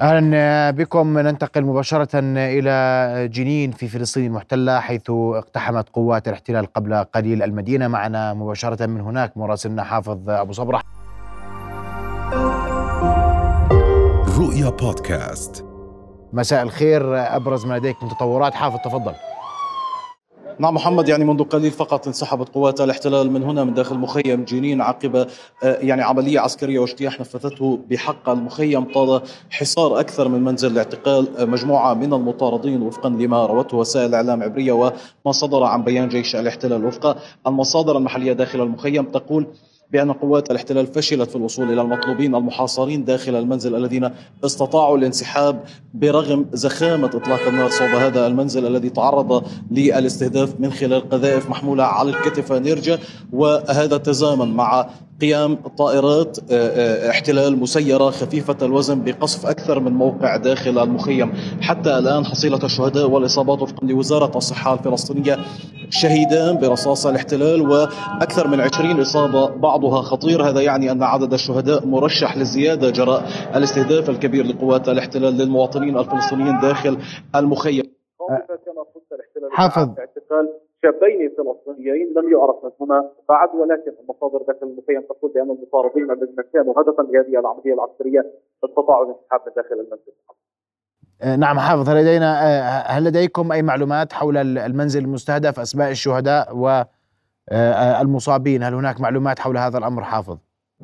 أهلا بكم. ننتقل مباشرة إلى جنين في فلسطين المحتلة حيث اقتحمت قوات الاحتلال قبل قليل المدينة. معنا مباشرة من هناك مراسلنا حافظ أبو صبرح رؤيا بودكاست. مساء الخير أبرز ما لديك من تطورات حافظ تفضل. نعم محمد يعني منذ قليل فقط انسحبت قوات الاحتلال من هنا من داخل مخيم جنين عقب آه، يعني عملية عسكرية واجتياح نفذته بحق المخيم. طال حصار أكثر من منزل لاعتقال آه، مجموعة من المطاردين وفقا لما روته وسائل الإعلام عبرية وما صدر عن بيان جيش الاحتلال وفق المصادر المحلية داخل المخيم. تقول بأن قوات الاحتلال فشلت في الوصول إلى المطلوبين المحاصرين داخل المنزل الذين استطاعوا الانسحاب برغم زخامة إطلاق النار صوب هذا المنزل الذي تعرض للاستهداف من خلال قذائف محمولة على الكتف نيرجا وهذا تزامن مع قيام طائرات آه، آه، احتلال مسيرة خفيفة الوزن بقصف أكثر من موقع داخل المخيم. حتى الآن حصيلة الشهداء والإصابات وفقا لوزارة الصحة الفلسطينية شهيدان برصاص الاحتلال وأكثر من 20 إصابة بعضها خطير. هذا يعني أن عدد الشهداء مرشح للزيادة جراء الاستهداف الكبير لقوات الاحتلال للمواطنين الفلسطينيين داخل المخيم. حافظ شابين فلسطينيين لم يعرف من هنا بعد ولكن المصادر داخل المخيم تقول بأن المطاردين الذين كانوا هدفا لهذه العملية العسكرية استطاعوا الانسحاب من داخل المنزل. آه، نعم حافظ هل لدينا آه، هل لديكم أي معلومات حول المنزل المستهدف أسماء الشهداء والمصابين آه، هل هناك معلومات حول هذا الأمر حافظ؟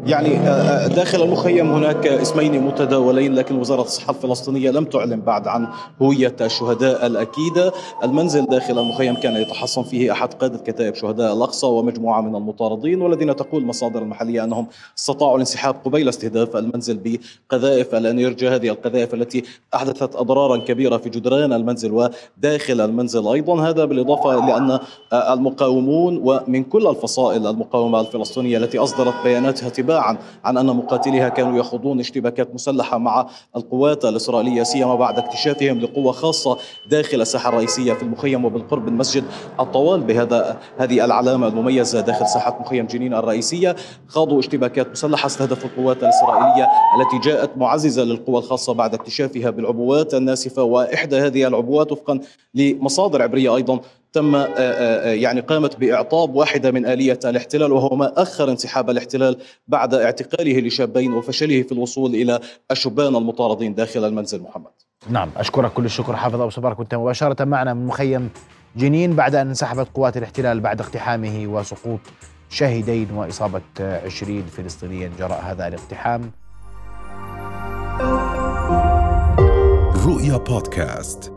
يعني آه، آه، داخل المخيم هناك اسمين متداولين لكن وزارة الصحة الفلسطينية لم تعلن بعد عن هوية الشهداء الأكيدة المنزل داخل المخيم كان يتحصن فيه أحد قادة كتائب شهداء الأقصى ومجموعة من المطاردين والذين تقول المصادر المحلية أنهم استطاعوا الانسحاب قبيل استهداف المنزل بقذائف الأنيرجا هذه القذائف التي أحدثت أضرارا كبيرة في جدران المنزل وداخل المنزل أيضا. هذا بالإضافة لأن آه، المقاومون ومن كل الفصائل المقاومة الفلسطينية التي أصدرت بياناتها تباعا عن أن مقاتليها كانوا يخوضون اشتباكات مسلحة مع القوات الإسرائيلية سيما بعد اكتشافهم لقوة خاصة داخل الساحة الرئيسية في المخيم وبالقرب من مسجد الطوال بهذا هذه العلامة المميزة داخل ساحة مخيم جنين الرئيسية. خاضوا اشتباكات مسلحة استهدفوا القوات الإسرائيلية التي جاءت معززة للقوى الخاصة بعد اكتشافها بالعبوات الناسفة وإحدى هذه العبوات وفقا لمصادر عبرية أيضا تم آه، آه، آه، يعني قامت بإعطاب واحدة من آلية الاحتلال وهو ما أخر انسحاب الاحتلال بعد اعتقاله لشابين وفشله في الوصول إلى الشبان المطاردين داخل المنزل محمد. نعم أشكرك كل الشكر حافظ أبو صبار كنت مباشرة معنا من مخيم جنين بعد أن انسحبت قوات الاحتلال بعد اقتحامه وسقوط شهيدين وإصابة 20 فلسطينيا جراء هذا الاقتحام. رؤيا بودكاست